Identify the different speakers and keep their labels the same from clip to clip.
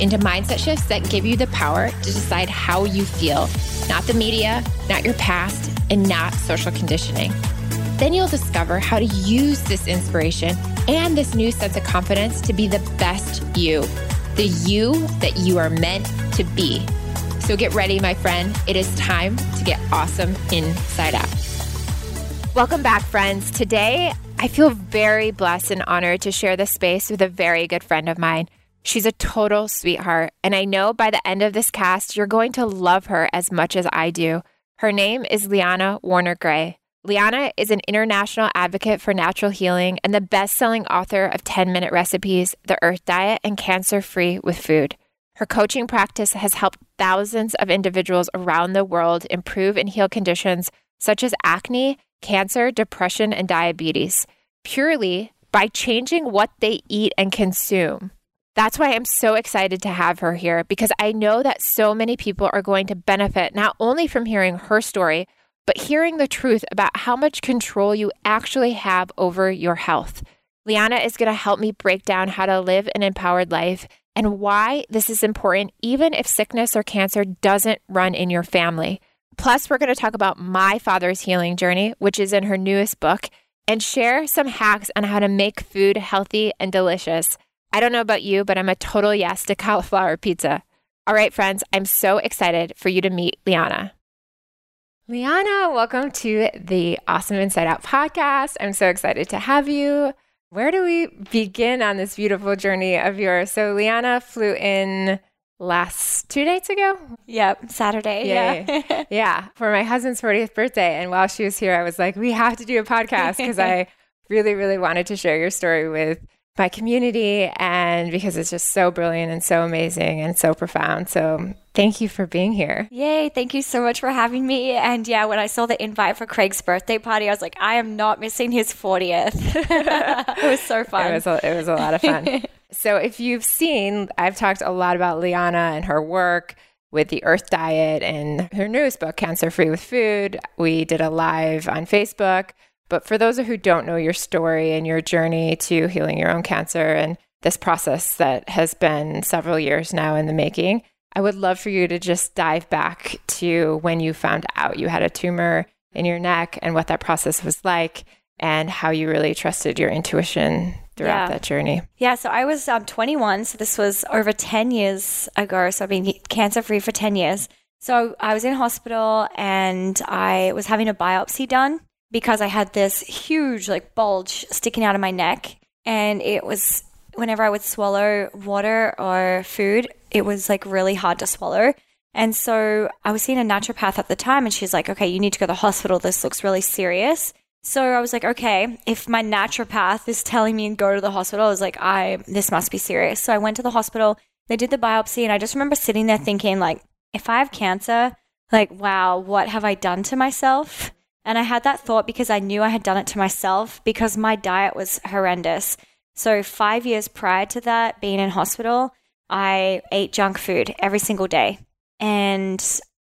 Speaker 1: into mindset shifts that give you the power to decide how you feel, not the media, not your past, and not social conditioning. Then you'll discover how to use this inspiration and this new sense of confidence to be the best you, the you that you are meant to be. So get ready, my friend. It is time to get awesome inside out. Welcome back, friends. Today, I feel very blessed and honored to share this space with a very good friend of mine. She's a total sweetheart, and I know by the end of this cast, you're going to love her as much as I do. Her name is Liana Werner-Gray. Liana is an international advocate for natural healing and the best selling author of 10 Minute Recipes, The Earth Diet, and Cancer Free with Food. Her coaching practice has helped thousands of individuals around the world improve and heal conditions such as acne, cancer, depression, and diabetes, purely by changing what they eat and consume. That's why I'm so excited to have her here because I know that so many people are going to benefit not only from hearing her story, but hearing the truth about how much control you actually have over your health. Liana is going to help me break down how to live an empowered life and why this is important, even if sickness or cancer doesn't run in your family. Plus, we're going to talk about my father's healing journey, which is in her newest book, and share some hacks on how to make food healthy and delicious. I don't know about you, but I'm a total yes to cauliflower pizza. All right, friends, I'm so excited for you to meet Liana. Liana, welcome to the Awesome Inside Out podcast. I'm so excited to have you. Where do we begin on this beautiful journey of yours? So, Liana flew in last two nights ago.
Speaker 2: Yep, Saturday.
Speaker 1: Yeah. Yeah. yeah, for my husband's 40th birthday. And while she was here, I was like, we have to do a podcast because I really, really wanted to share your story with my community and because it's just so brilliant and so amazing and so profound. So thank you for being here.
Speaker 2: Yay. Thank you so much for having me. And yeah, when I saw the invite for Craig's birthday party, I was like, I am not missing his 40th. it was so fun.
Speaker 1: It was a, it was a lot of fun. so if you've seen, I've talked a lot about Liana and her work with the Earth Diet and her newest book, Cancer Free with Food. We did a live on Facebook but for those who don't know your story and your journey to healing your own cancer and this process that has been several years now in the making, I would love for you to just dive back to when you found out you had a tumor in your neck and what that process was like and how you really trusted your intuition throughout yeah. that journey.
Speaker 2: Yeah, so I was um, 21, so this was over 10 years ago. So I've been cancer free for 10 years. So I was in hospital and I was having a biopsy done because I had this huge like bulge sticking out of my neck and it was whenever I would swallow water or food, it was like really hard to swallow. And so I was seeing a naturopath at the time and she's like, okay, you need to go to the hospital. This looks really serious. So I was like, okay, if my naturopath is telling me to go to the hospital, I was like, I, this must be serious. So I went to the hospital. They did the biopsy and I just remember sitting there thinking like, if I have cancer, like, wow, what have I done to myself? And I had that thought because I knew I had done it to myself because my diet was horrendous. So, five years prior to that, being in hospital, I ate junk food every single day. And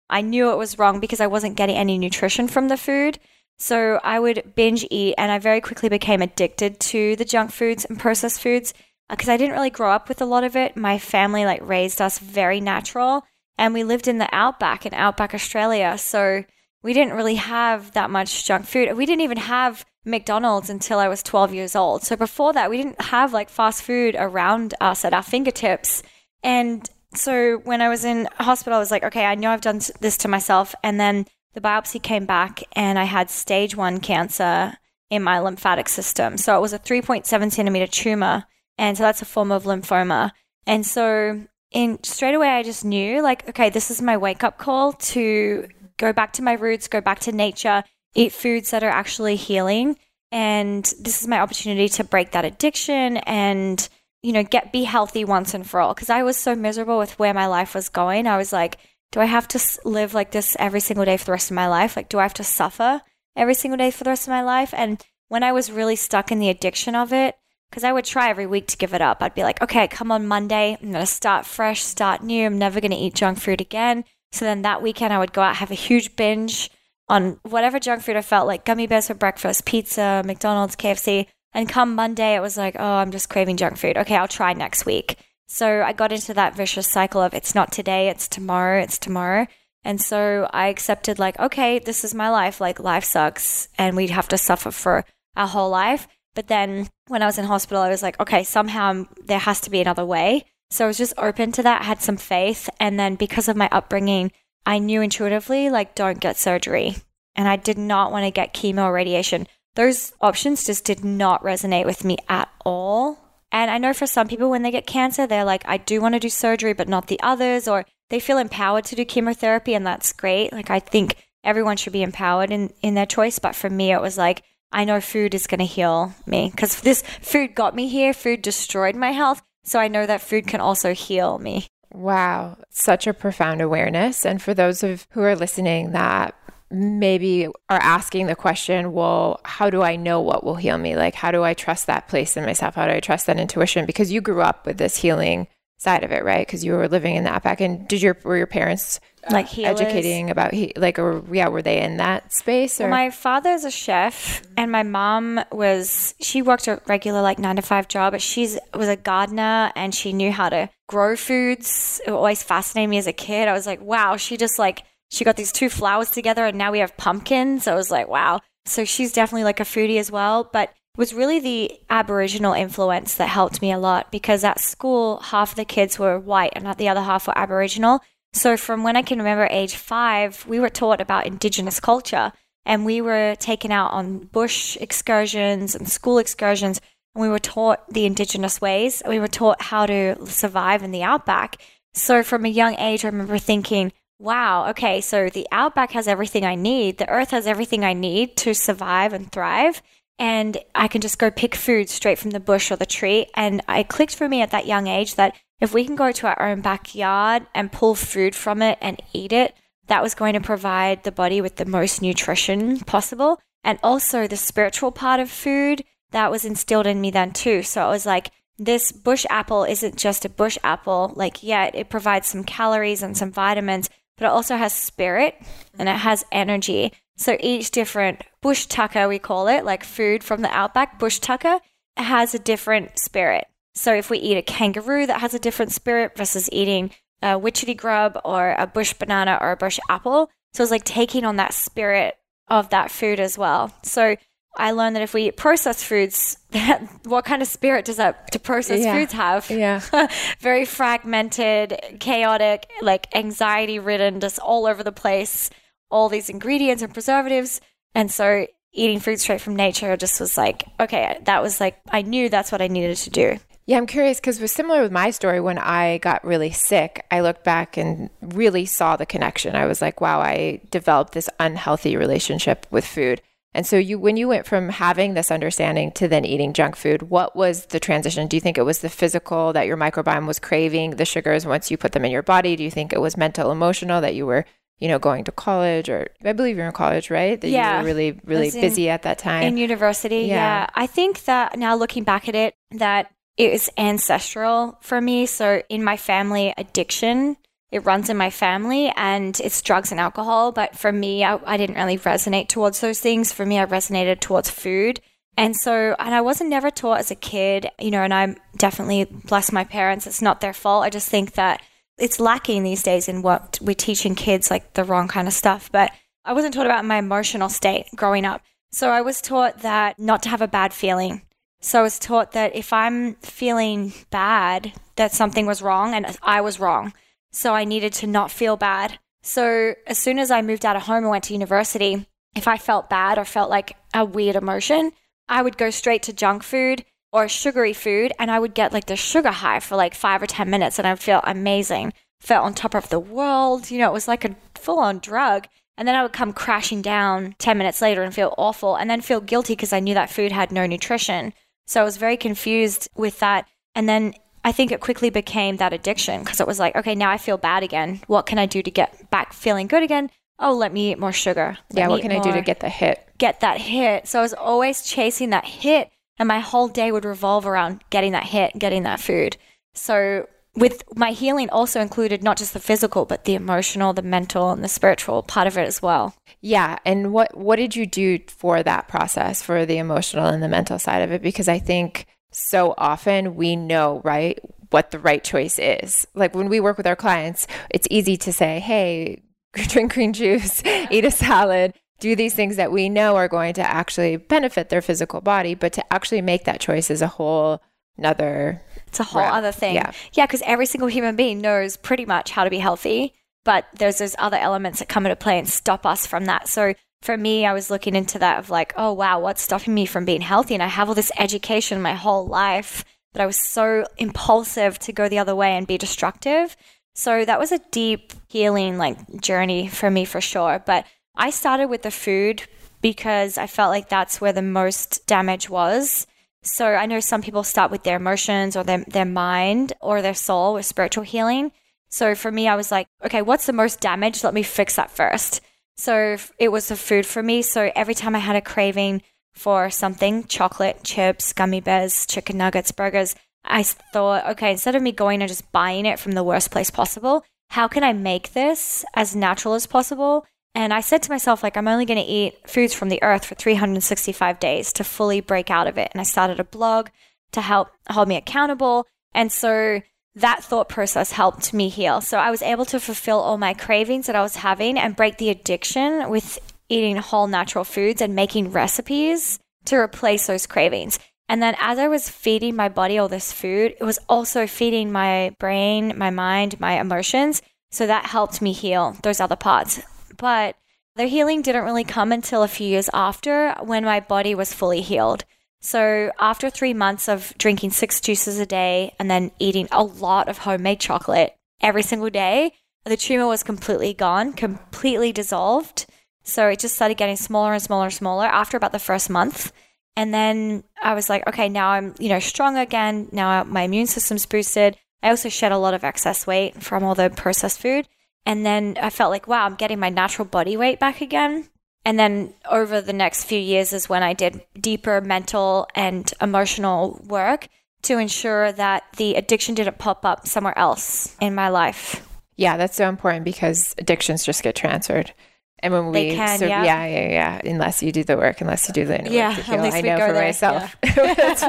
Speaker 2: I knew it was wrong because I wasn't getting any nutrition from the food. So, I would binge eat, and I very quickly became addicted to the junk foods and processed foods uh, because I didn't really grow up with a lot of it. My family like raised us very natural, and we lived in the outback in outback Australia. So, we didn't really have that much junk food. We didn't even have McDonald's until I was 12 years old. So before that, we didn't have like fast food around us at our fingertips. And so when I was in hospital, I was like, okay, I know I've done this to myself. And then the biopsy came back and I had stage one cancer in my lymphatic system. So it was a 3.7 centimeter tumor. And so that's a form of lymphoma. And so in straight away, I just knew like, okay, this is my wake up call to go back to my roots, go back to nature, eat foods that are actually healing. And this is my opportunity to break that addiction and, you know, get be healthy once and for all. Because I was so miserable with where my life was going. I was like, do I have to live like this every single day for the rest of my life? Like, do I have to suffer every single day for the rest of my life? And when I was really stuck in the addiction of it, because I would try every week to give it up. I'd be like, okay, come on Monday, I'm going to start fresh, start new. I'm never going to eat junk food again. So then that weekend, I would go out, have a huge binge on whatever junk food I felt like gummy bears for breakfast, pizza, McDonald's, KFC. And come Monday, it was like, oh, I'm just craving junk food. Okay, I'll try next week. So I got into that vicious cycle of it's not today, it's tomorrow, it's tomorrow. And so I accepted, like, okay, this is my life. Like, life sucks and we'd have to suffer for our whole life. But then when I was in hospital, I was like, okay, somehow there has to be another way. So I was just open to that, had some faith. And then because of my upbringing, I knew intuitively, like, don't get surgery. And I did not want to get chemo or radiation. Those options just did not resonate with me at all. And I know for some people, when they get cancer, they're like, I do want to do surgery, but not the others, or they feel empowered to do chemotherapy, and that's great. Like, I think everyone should be empowered in, in their choice. But for me, it was like, I know food is going to heal me because this food got me here. Food destroyed my health. So I know that food can also heal me.
Speaker 1: Wow, such a profound awareness. And for those of who are listening that maybe are asking the question, well, how do I know what will heal me? Like how do I trust that place in myself? How do I trust that intuition? Because you grew up with this healing side of it, right? Because you were living in that back. And did your were your parents Uh,
Speaker 2: like healers.
Speaker 1: educating about he, like or yeah were they in that space or?
Speaker 2: Well, my father's a chef and my mom was she worked a regular like nine to five job but she's was a gardener and she knew how to grow foods. It always fascinated me as a kid. I was like wow she just like she got these two flowers together and now we have pumpkins. I was like wow. So she's definitely like a foodie as well but it was really the aboriginal influence that helped me a lot because at school half of the kids were white and not the other half were aboriginal so, from when I can remember age five, we were taught about Indigenous culture and we were taken out on bush excursions and school excursions. And we were taught the Indigenous ways. We were taught how to survive in the outback. So, from a young age, I remember thinking, wow, okay, so the outback has everything I need. The earth has everything I need to survive and thrive. And I can just go pick food straight from the bush or the tree. And it clicked for me at that young age that if we can go to our own backyard and pull food from it and eat it, that was going to provide the body with the most nutrition possible. And also the spiritual part of food that was instilled in me then too. So it was like, this bush apple isn't just a bush apple. Like, yeah, it provides some calories and some vitamins, but it also has spirit and it has energy. So each different bush tucker, we call it, like food from the outback, bush tucker, has a different spirit. So if we eat a kangaroo that has a different spirit versus eating a witchetty grub or a bush banana or a bush apple. So it's like taking on that spirit of that food as well. So I learned that if we eat processed foods, what kind of spirit does that to processed yeah. foods have?
Speaker 1: Yeah.
Speaker 2: Very fragmented, chaotic, like anxiety ridden, just all over the place, all these ingredients and preservatives. And so eating food straight from nature just was like, okay, that was like, I knew that's what I needed to do.
Speaker 1: Yeah, I'm curious because it was similar with my story. When I got really sick, I looked back and really saw the connection. I was like, wow, I developed this unhealthy relationship with food. And so you when you went from having this understanding to then eating junk food, what was the transition? Do you think it was the physical that your microbiome was craving the sugars once you put them in your body? Do you think it was mental, emotional that you were, you know, going to college or I believe you're in college, right? That
Speaker 2: yeah.
Speaker 1: you were really, really busy at that time.
Speaker 2: In university, yeah. yeah. I think that now looking back at it, that it is ancestral for me. So in my family, addiction, it runs in my family and it's drugs and alcohol. But for me, I, I didn't really resonate towards those things. For me, I resonated towards food. And so, and I wasn't never taught as a kid, you know, and I'm definitely bless my parents. It's not their fault. I just think that it's lacking these days in what we're teaching kids, like the wrong kind of stuff. But I wasn't taught about my emotional state growing up. So I was taught that not to have a bad feeling so I was taught that if I'm feeling bad, that something was wrong and I was wrong. So I needed to not feel bad. So as soon as I moved out of home and went to university, if I felt bad or felt like a weird emotion, I would go straight to junk food or sugary food and I would get like the sugar high for like five or 10 minutes and I'd feel amazing. Felt on top of the world. You know, it was like a full on drug. And then I would come crashing down 10 minutes later and feel awful and then feel guilty because I knew that food had no nutrition. So I was very confused with that. And then I think it quickly became that addiction because it was like, okay, now I feel bad again. What can I do to get back feeling good again? Oh, let me eat more sugar. Let
Speaker 1: yeah, what can I do to get the hit?
Speaker 2: get that hit? So I was always chasing that hit, and my whole day would revolve around getting that hit, getting that food. So with my healing also included not just the physical, but the emotional, the mental, and the spiritual part of it as well.
Speaker 1: Yeah, and what what did you do for that process for the emotional and the mental side of it because I think so often we know, right, what the right choice is. Like when we work with our clients, it's easy to say, "Hey, drink green juice, eat a salad, do these things that we know are going to actually benefit their physical body, but to actually make that choice is a whole another
Speaker 2: It's a whole
Speaker 1: Right.
Speaker 2: other thing.
Speaker 1: Yeah.
Speaker 2: Yeah, because every single human being knows pretty much how to be healthy, but there's those other elements that come into play and stop us from that. So for me, I was looking into that of like, oh wow, what's stopping me from being healthy? And I have all this education my whole life, but I was so impulsive to go the other way and be destructive. So that was a deep healing like journey for me for sure. But I started with the food because I felt like that's where the most damage was. So I know some people start with their emotions or their, their mind or their soul with spiritual healing. So for me, I was like, okay, what's the most damage? Let me fix that first. So it was the food for me. So every time I had a craving for something, chocolate, chips, gummy bears, chicken nuggets, burgers, I thought, okay, instead of me going and just buying it from the worst place possible, how can I make this as natural as possible? And I said to myself, like, I'm only going to eat foods from the earth for 365 days to fully break out of it. And I started a blog to help hold me accountable. And so that thought process helped me heal. So I was able to fulfill all my cravings that I was having and break the addiction with eating whole natural foods and making recipes to replace those cravings. And then as I was feeding my body all this food, it was also feeding my brain, my mind, my emotions. So that helped me heal those other parts. But the healing didn't really come until a few years after when my body was fully healed. So, after three months of drinking six juices a day and then eating a lot of homemade chocolate every single day, the tumor was completely gone, completely dissolved. So, it just started getting smaller and smaller and smaller after about the first month. And then I was like, okay, now I'm, you know, strong again. Now my immune system's boosted. I also shed a lot of excess weight from all the processed food. And then I felt like, wow, I'm getting my natural body weight back again. And then over the next few years is when I did deeper mental and emotional work to ensure that the addiction didn't pop up somewhere else in my life.
Speaker 1: Yeah, that's so important because addictions just get transferred. And when we,
Speaker 2: They can,
Speaker 1: so,
Speaker 2: yeah.
Speaker 1: yeah, yeah, yeah. Unless you do the work, unless you do the inner
Speaker 2: Yeah,
Speaker 1: work to heal. I know for
Speaker 2: there,
Speaker 1: myself. It's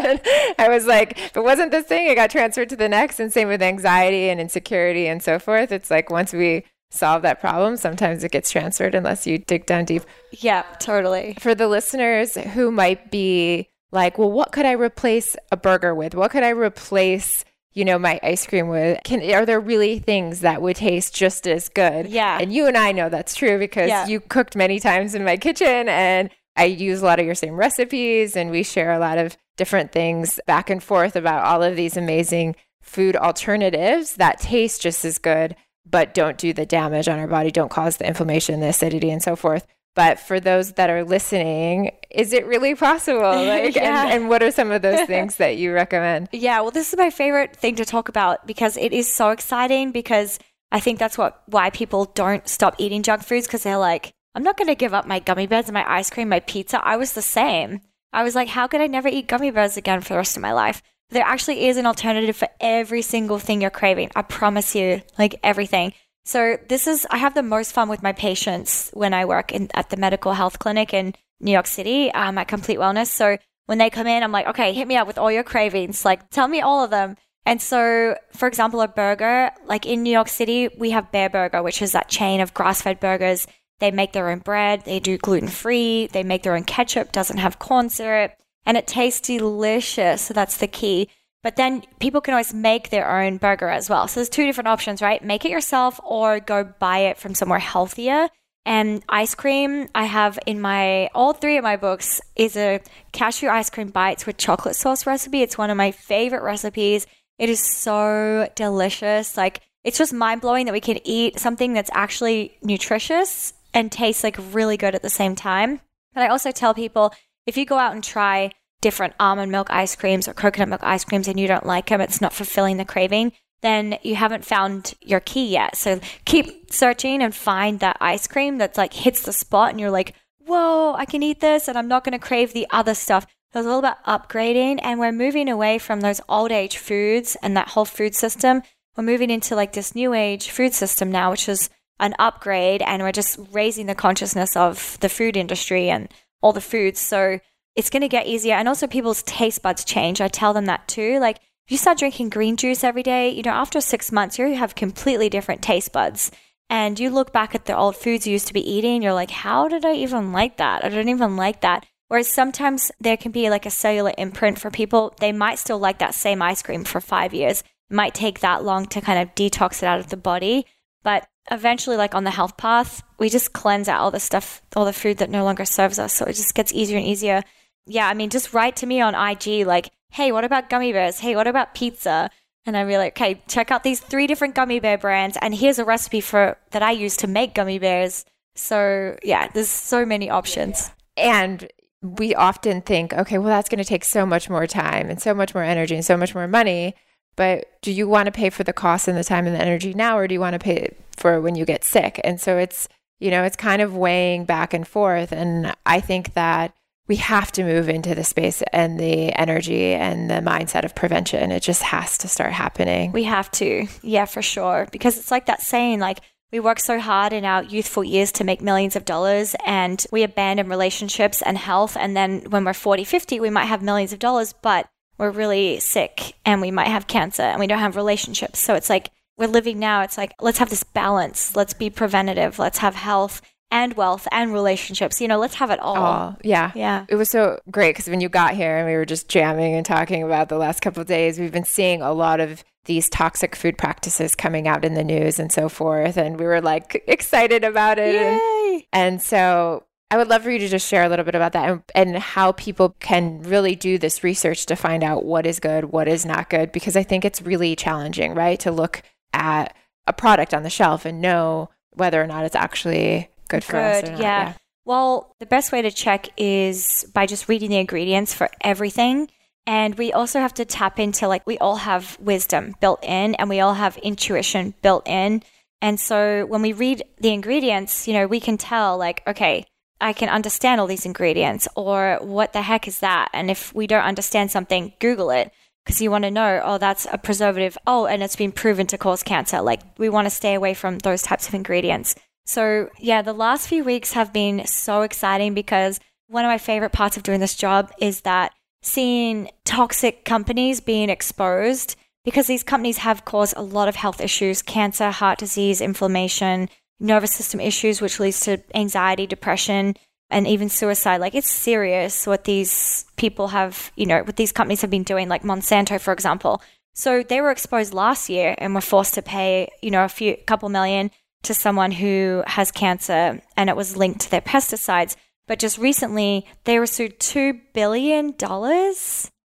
Speaker 1: I was like, if it wasn't this thing, it got transferred to the next. And same with anxiety and insecurity and so forth. It's like once we solve that problem, sometimes it gets transferred unless you dig down deep.
Speaker 2: Yeah, totally.
Speaker 1: For the listeners who might be like, well, what could I replace a burger with? What could I replace? You know, my ice cream with can are there really things that would taste just as good?
Speaker 2: Yeah.
Speaker 1: And you and I know that's true because
Speaker 2: Yeah.
Speaker 1: you cooked many times in my kitchen and I use a lot of your same recipes and we share a lot of different things back and forth about all of these amazing food alternatives that taste just as good but don't do the damage on our body, don't cause the inflammation, the acidity and so forth. But for those that are listening, is it really possible? Like
Speaker 2: Yeah.
Speaker 1: and, and what are some of those things that you recommend?
Speaker 2: Yeah, well, this is my favorite thing to talk about because it is so exciting. Because I think that's what why people don't stop eating junk foods because they're like, I'm not going to give up my gummy bears and my ice cream, my pizza. I was the same. I was like, how could I never eat gummy bears again for the rest of my life? There actually is an alternative for every single thing you're craving. I promise you, like everything. So this is I have the most fun with my patients when I work in at the medical health clinic in New York City um, at Complete Wellness. So when they come in, I'm like, okay, hit me up with all your cravings. Like, tell me all of them. And so, for example, a burger, like in New York City, we have Bareburger, which is that chain of grass fed burgers. They make their own bread, they do gluten free, they make their own ketchup, doesn't have corn syrup, and it tastes delicious. So that's the key. But then people can always make their own burger as well. So there's two different options, right? Make it yourself or go buy it from somewhere healthier. And ice cream, I have in my all three of my books is a cashew ice cream bites with chocolate sauce recipe. It's one of my favorite recipes. It is so delicious. Like it's just mind blowing that we can eat something that's actually nutritious and tastes like really good at the same time. But I also tell people if you go out and try different almond milk ice creams or coconut milk ice creams and you don't like them, it's not fulfilling the craving, then you haven't found your key yet. So keep searching and find that ice cream that's like hits the spot and you're like, whoa, I can eat this and I'm not going to crave the other stuff. So it's all about upgrading and we're moving away from those old age foods and that whole food system. We're moving into like this new age food system now, which is an upgrade and we're just raising the consciousness of the food industry and all the foods. So it's going to get easier. And also people's taste buds change. I tell them that too. Like if you start drinking green juice every day, you know, after six months, you have completely different taste buds. And you look back at the old foods you used to be eating, you're like, how did I even like that? I don't even like that. Whereas sometimes there can be like a cellular imprint for people. They might still like that same ice cream for five years. It might take that long to kind of detox it out of the body. But eventually, like on the health path, we just cleanse out all the stuff, all the food that no longer serves us. So it just gets easier and easier. Yeah, I mean, just write to me on IG like, hey, what about gummy bears? Hey, what about pizza? And be like, okay, check out these three different gummy bear brands, and here's a recipe for that I use to make gummy bears. So yeah, there's so many options.
Speaker 1: And we often think, okay, well, that's going to take so much more time and so much more energy and so much more money. But do you want to pay for the cost and the time and the energy now, or do you want to pay for when you get sick? And so it's, you know, it's kind of weighing back and forth. And I think that we have to move into the space and the energy and the mindset of prevention. It just has to start happening.
Speaker 2: We have to. Yeah, for sure. Because it's like that saying, like, we work so hard in our youthful years to make millions of dollars and we abandon relationships and health. And then when we're 40, 50, we might have millions of dollars, but we're really sick and we might have cancer and we don't have relationships. So it's like we're living now. It's like, let's have this balance. Let's be preventative. Let's have health and wealth and relationships. You know, let's have it all.
Speaker 1: Oh, yeah.
Speaker 2: Yeah.
Speaker 1: It was so great because when you got here and we were just jamming and talking about the last couple of days, we've been seeing a lot of these toxic food practices coming out in the news and so forth. And we were like excited about it.
Speaker 2: Yay.
Speaker 1: And, and so I would love for you to just share a little bit about that and, and, how people can really do this research to find out what is good, what is not good, because I think it's really challenging, right? To look at a product on the shelf and know whether or not it's actually good for
Speaker 2: good,
Speaker 1: us.
Speaker 2: Yeah. yeah. Well, the best way to check is by just reading the ingredients for everything. And we also have to tap into like we all have wisdom built in and we all have intuition built in. And so when we read the ingredients, you know, we can tell like, okay, I can understand all these ingredients or what the heck is that? And if we don't understand something, Google it because you want to know, oh, that's a preservative. Oh, and it's been proven to cause cancer. Like we want to stay away from those types of ingredients. So, yeah, the last few weeks have been so exciting because one of my favorite parts of doing this job is that seeing toxic companies being exposed because these companies have caused a lot of health issues cancer, heart disease, inflammation, nervous system issues, which leads to anxiety, depression, and even suicide. Like, it's serious what these people have, you know, what these companies have been doing, like Monsanto, for example. So they were exposed last year and were forced to pay, you know, a few couple million to someone who has cancer and it was linked to their pesticides. But just recently, they were sued $2 billion.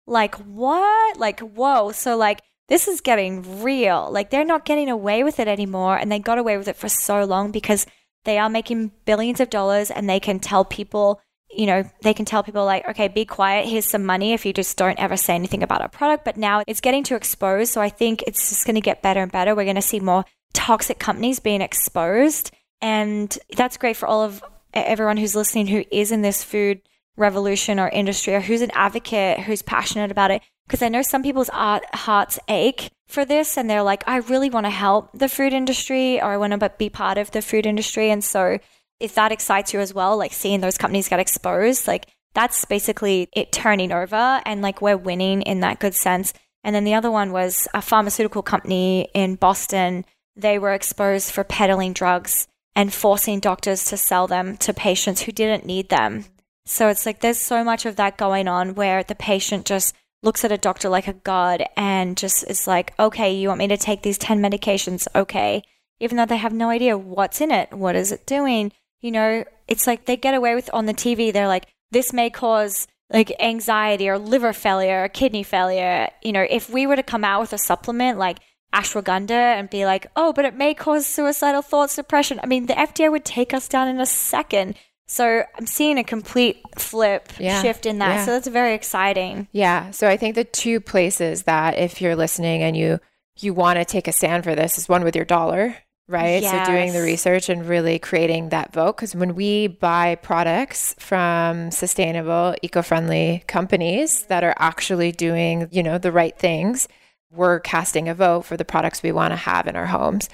Speaker 2: Like, what? Like, whoa. So, like, this is getting real. Like, they're not getting away with it anymore. And they got away with it for so long because they are making billions of dollars and they can tell people, you know, they can tell people, like, okay, be quiet. Here's some money if you just don't ever say anything about our product. But now it's getting too exposed. So, I think it's just going to get better and better. We're going to see more toxic companies being exposed. And that's great for all of everyone who's listening who is in this food revolution or industry or who's an advocate, who's passionate about it. Because I know some people's hearts ache for this and they're like, I really want to help the food industry or I want to be part of the food industry. And so if that excites you as well, like seeing those companies get exposed, like that's basically it turning over and like we're winning in that good sense. And then the other one was a pharmaceutical company in Boston they were exposed for peddling drugs and forcing doctors to sell them to patients who didn't need them. So it's like there's so much of that going on where the patient just looks at a doctor like a god and just is like, okay, you want me to take these 10 medications? Okay. Even though they have no idea what's in it, what is it doing? You know, it's like they get away with on the TV, they're like, this may cause like anxiety or liver failure or kidney failure. You know, if we were to come out with a supplement like ashwagandha and be like, oh, but it may cause suicidal thoughts, depression. I mean, the FDA would take us down in a second. So I'm seeing a complete flip
Speaker 1: Yeah.
Speaker 2: shift in that.
Speaker 1: Yeah.
Speaker 2: So that's very exciting.
Speaker 1: Yeah. So I think the two places that if you're listening and you you want to take a stand for this is one with your dollar, right? So doing the research and really creating that vote because when we buy products from sustainable, eco-friendly companies that are actually doing, you know, the right things, we're casting a vote for the products we want to have in our homes.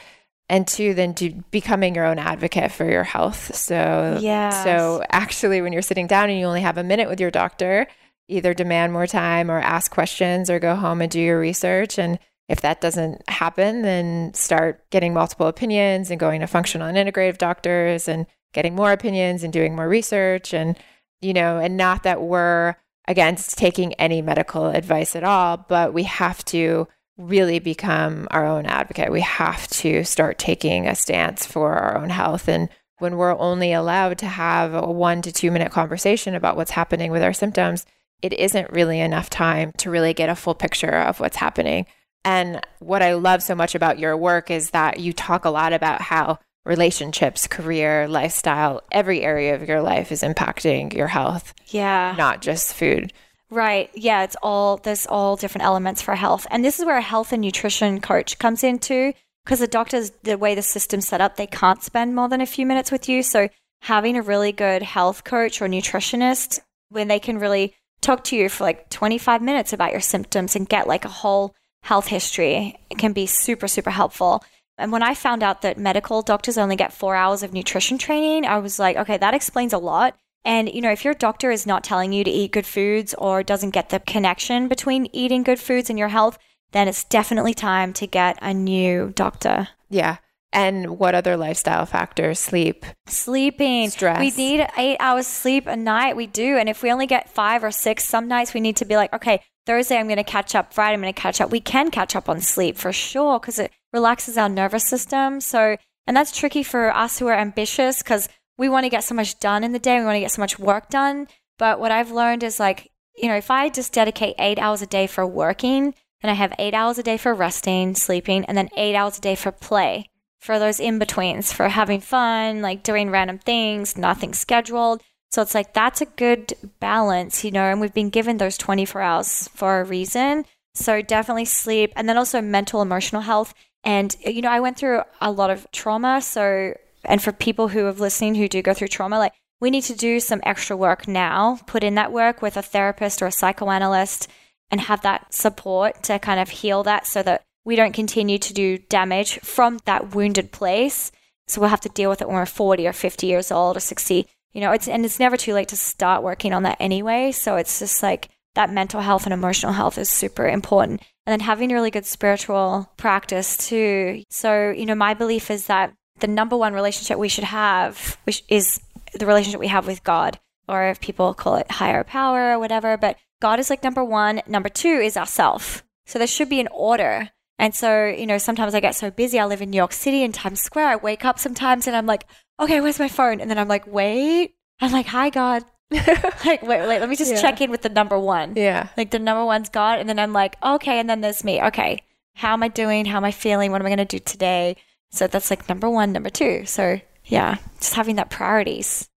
Speaker 1: And two, then to becoming your own advocate for your health. So
Speaker 2: yeah
Speaker 1: so actually when you're sitting down and you only have a minute with your doctor, either demand more time or ask questions or go home and do your research. And if that doesn't happen, then start getting multiple opinions and going to functional and integrative doctors and getting more opinions and doing more research. And, you know, and not that we're against taking any medical advice at all, but we have to really become our own advocate. We have to start taking a stance for our own health. And when we're only allowed to have a one to two minute conversation about what's happening with our symptoms, it isn't really enough time to really get a full picture of what's happening. And what I love so much about your work is that you talk a lot about how relationships, career, lifestyle, every area of your life is impacting your health,
Speaker 2: Yeah.
Speaker 1: not just food.
Speaker 2: Right. Yeah, it's all there's all different elements for health. And this is where a health and nutrition coach comes into because the doctors the way the system's set up, they can't spend more than a few minutes with you. So having a really good health coach or nutritionist when they can really talk to you for like 25 minutes about your symptoms and get like a whole health history it can be super super helpful. And when I found out that medical doctors only get 4 hours of nutrition training, I was like, okay, that explains a lot. And, you know, if your doctor is not telling you to eat good foods or doesn't get the connection between eating good foods and your health, then it's definitely time to get a new doctor.
Speaker 1: Yeah. And what other lifestyle factors? Sleep.
Speaker 2: Sleeping.
Speaker 1: Stress.
Speaker 2: We need eight hours sleep a night. We do. And if we only get five or six, some nights we need to be like, okay, Thursday I'm going to catch up. Friday I'm going to catch up. We can catch up on sleep for sure because it relaxes our nervous system. So, and that's tricky for us who are ambitious because we want to get so much done in the day. We want to get so much work done. But what I've learned is like, you know, if I just dedicate eight hours a day for working, then I have eight hours a day for resting, sleeping, and then eight hours a day for play, for those in betweens, for having fun, like doing random things, nothing scheduled. So it's like that's a good balance, you know, and we've been given those 24 hours for a reason. So definitely sleep and then also mental, emotional health. And, you know, I went through a lot of trauma. So, and for people who are listening who do go through trauma, like we need to do some extra work now, put in that work with a therapist or a psychoanalyst and have that support to kind of heal that so that we don't continue to do damage from that wounded place. So we'll have to deal with it when we're 40 or 50 years old or 60. You know, it's and it's never too late to start working on that anyway. So it's just like that mental health and emotional health is super important. And then having really good spiritual practice too. So, you know, my belief is that the number one relationship we should have which is the relationship we have with God, or if people call it higher power or whatever. But God is like number one. Number two is ourself. So there should be an order. And so, you know, sometimes I get so busy. I live in New York City in Times Square. I wake up sometimes and I'm like, okay, where's my phone? And then I'm like, wait. I'm like, hi, God. like, wait, wait, let me just
Speaker 1: Yeah.
Speaker 2: check in with the number one.
Speaker 1: Yeah.
Speaker 2: Like the number one's God. And then I'm like, okay. And then there's me. Okay. How am I doing? How am I feeling? What am I going to do today? So that's like number one, number two. So yeah, just having that priorities.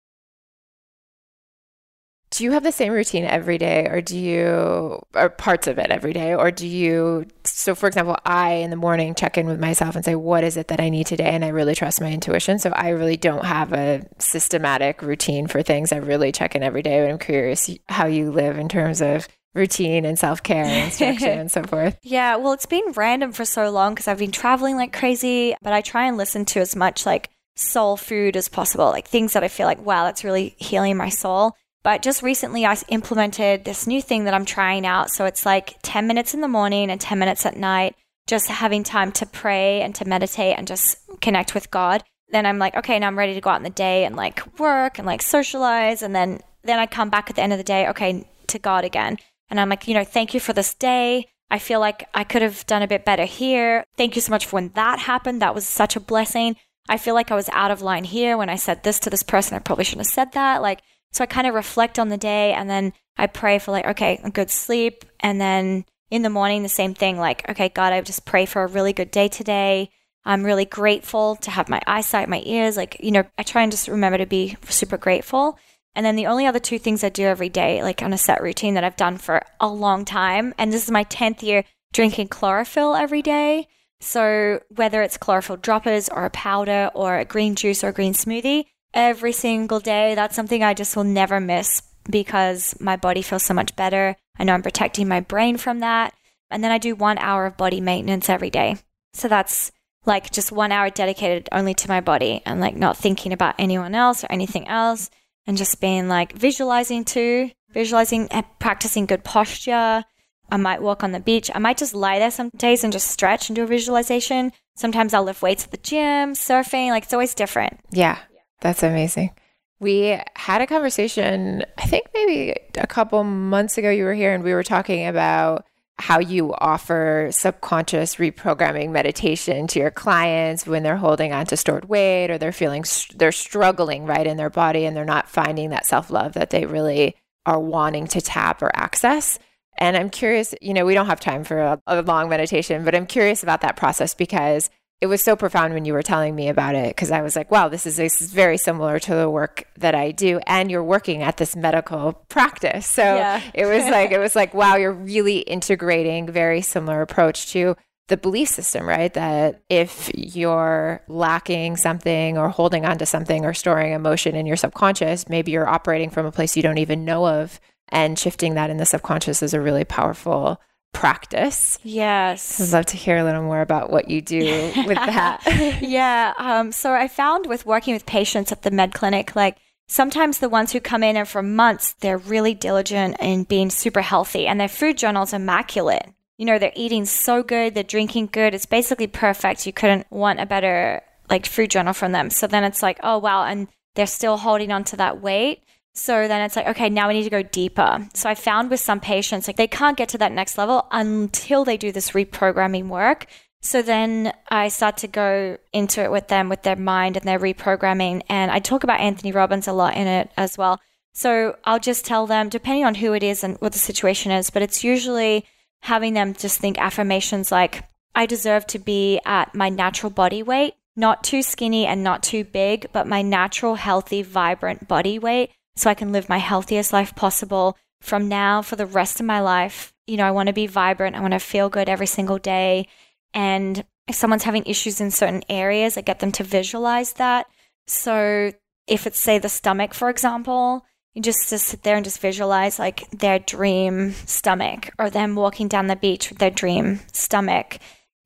Speaker 1: Do you have the same routine every day or do you or parts of it every day or do you so for example I in the morning check in with myself and say what is it that I need today and I really trust my intuition so I really don't have a systematic routine for things I really check in every day but I'm curious how you live in terms of routine and self-care and structure and so forth.
Speaker 2: Yeah, well, it's been random for so long because I've been traveling like crazy, but I try and listen to as much like soul food as possible, like things that I feel like, wow, that's really healing my soul. But just recently, I implemented this new thing that I'm trying out. So it's like 10 minutes in the morning and 10 minutes at night, just having time to pray and to meditate and just connect with God. Then I'm like, okay, now I'm ready to go out in the day and like work and like socialize. And then, then I come back at the end of the day, okay, to God again. And I'm like, you know, thank you for this day. I feel like I could have done a bit better here. Thank you so much for when that happened. That was such a blessing. I feel like I was out of line here when I said this to this person. I probably shouldn't have said that. Like, so I kind of reflect on the day and then I pray for like, okay, a good sleep. And then in the morning, the same thing. Like, okay, God, I just pray for a really good day today. I'm really grateful to have my eyesight, my ears. Like, you know, I try and just remember to be super grateful. And then the only other two things I do every day, like on a set routine that I've done for a long time, and this is my 10th year drinking chlorophyll every day. So whether it's chlorophyll droppers or a powder or a green juice or a green smoothie, every single day, that's something I just will never miss because my body feels so much better. I know I'm protecting my brain from that. And then I do one hour of body maintenance every day. So that's like just one hour dedicated only to my body and like not thinking about anyone else or anything else and just being like visualizing too, visualizing and practicing good posture. I might walk on the beach. I might just lie there some days and just stretch and do a visualization. Sometimes I'll lift weights at the gym, surfing, like it's always different.
Speaker 1: Yeah, that's amazing. We had a conversation, I think maybe a couple months ago, you were here and we were talking about how you offer subconscious reprogramming meditation to your clients when they're holding on to stored weight or they're feeling they're struggling right in their body and they're not finding that self-love that they really are wanting to tap or access and i'm curious you know we don't have time for a, a long meditation but i'm curious about that process because it was so profound when you were telling me about it because I was like, wow, this is, this is very similar to the work that I do. And you're working at this medical practice. So yeah. it was like, it was like, wow, you're really integrating very similar approach to the belief system, right? That if you're lacking something or holding onto something or storing emotion in your subconscious, maybe you're operating from a place you don't even know of. And shifting that in the subconscious is a really powerful practice.
Speaker 2: Yes.
Speaker 1: I'd love to hear a little more about what you do with that.
Speaker 2: yeah. Um, so I found with working with patients at the med clinic, like sometimes the ones who come in and for months, they're really diligent in being super healthy and their food journal's immaculate. You know, they're eating so good, they're drinking good. It's basically perfect. You couldn't want a better like food journal from them. So then it's like, oh wow, and they're still holding on to that weight. So then it's like, okay, now we need to go deeper. So I found with some patients, like they can't get to that next level until they do this reprogramming work. So then I start to go into it with them, with their mind and their reprogramming. And I talk about Anthony Robbins a lot in it as well. So I'll just tell them, depending on who it is and what the situation is, but it's usually having them just think affirmations like, I deserve to be at my natural body weight, not too skinny and not too big, but my natural, healthy, vibrant body weight so I can live my healthiest life possible from now for the rest of my life. You know, I want to be vibrant. I want to feel good every single day. And if someone's having issues in certain areas, I get them to visualize that. So if it's, say, the stomach, for example, you just, just sit there and just visualize like their dream stomach or them walking down the beach with their dream stomach.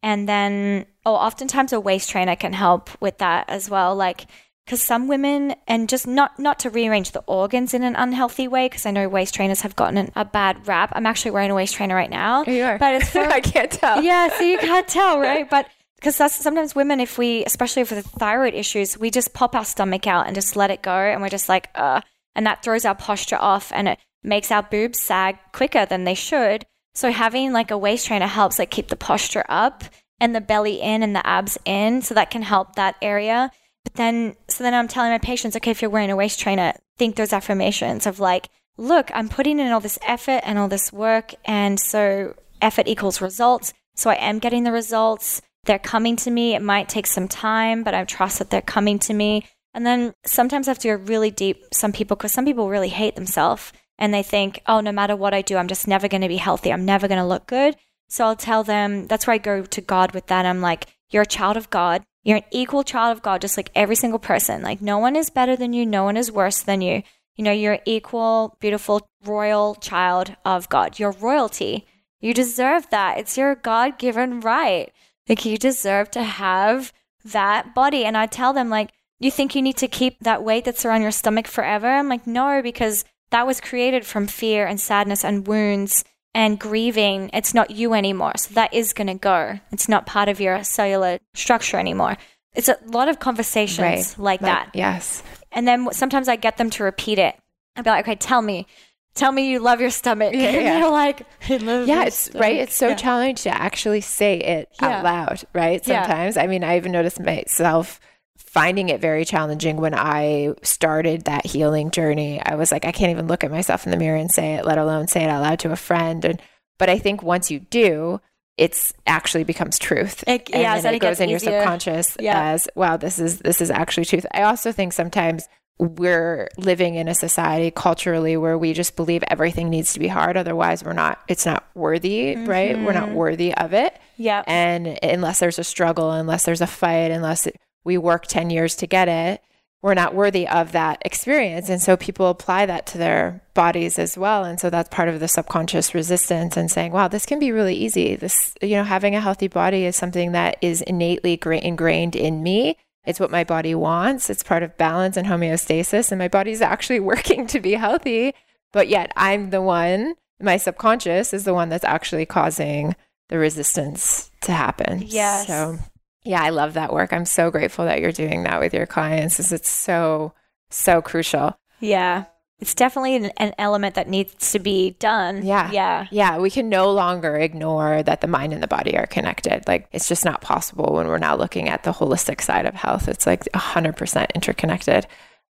Speaker 2: And then, oh, oftentimes a waist trainer can help with that as well. Like, because some women and just not not to rearrange the organs in an unhealthy way because i know waist trainers have gotten an, a bad rap. I'm actually wearing a waist trainer right now
Speaker 1: you are.
Speaker 2: but it's for,
Speaker 1: i can't tell.
Speaker 2: Yeah so you can't tell right? But because that's sometimes women if we especially for the thyroid issues we just pop our stomach out and just let it go and we're just like uh and that throws our posture off and it makes our boobs sag quicker than they should. So having like a waist trainer helps like keep the posture up and the belly in and the abs in so that can help that area but then, so then I'm telling my patients, okay, if you're wearing a waist trainer, think those affirmations of like, look, I'm putting in all this effort and all this work. And so effort equals results. So I am getting the results. They're coming to me. It might take some time, but I trust that they're coming to me. And then sometimes I have to go really deep, some people, because some people really hate themselves and they think, oh, no matter what I do, I'm just never going to be healthy. I'm never going to look good. So I'll tell them, that's where I go to God with that. I'm like, you're a child of God. You're an equal child of God, just like every single person. Like, no one is better than you, no one is worse than you. You know, you're an equal, beautiful, royal child of God. You're royalty. You deserve that. It's your God given right. Like, you deserve to have that body. And I tell them, like, you think you need to keep that weight that's around your stomach forever? I'm like, no, because that was created from fear and sadness and wounds and grieving, it's not you anymore. So that is going to go. It's not part of your cellular structure anymore. It's a lot of conversations right. like that.
Speaker 1: Yes.
Speaker 2: And then sometimes I get them to repeat it. I'd be like, okay, tell me, tell me you love your stomach. Yeah, and they're like,
Speaker 1: yeah, it's stomach. right. It's so yeah. challenging to actually say it yeah. out loud, right? Sometimes. I mean, I even noticed myself finding it very challenging when I started that healing journey. I was like, I can't even look at myself in the mirror and say it, let alone say it out loud to a friend. And but I think once you do, it's actually becomes truth.
Speaker 2: It, and yeah,
Speaker 1: then it, it goes in easier. your subconscious yeah. as wow, this is this is actually truth. I also think sometimes we're living in a society culturally where we just believe everything needs to be hard otherwise we're not it's not worthy mm-hmm. right we're not mm-hmm. worthy of it
Speaker 2: yeah
Speaker 1: and unless there's a struggle unless there's a fight unless it, we work 10 years to get it we're not worthy of that experience and so people apply that to their bodies as well and so that's part of the subconscious resistance and saying wow this can be really easy this you know having a healthy body is something that is innately ingrained in me it's what my body wants. It's part of balance and homeostasis. And my body's actually working to be healthy. But yet I'm the one, my subconscious is the one that's actually causing the resistance to happen.
Speaker 2: Yes.
Speaker 1: So, yeah, I love that work. I'm so grateful that you're doing that with your clients because it's so, so crucial.
Speaker 2: Yeah it's definitely an, an, element that needs to be done.
Speaker 1: Yeah.
Speaker 2: Yeah.
Speaker 1: Yeah. We can no longer ignore that the mind and the body are connected. Like it's just not possible when we're now looking at the holistic side of health. It's like 100% interconnected.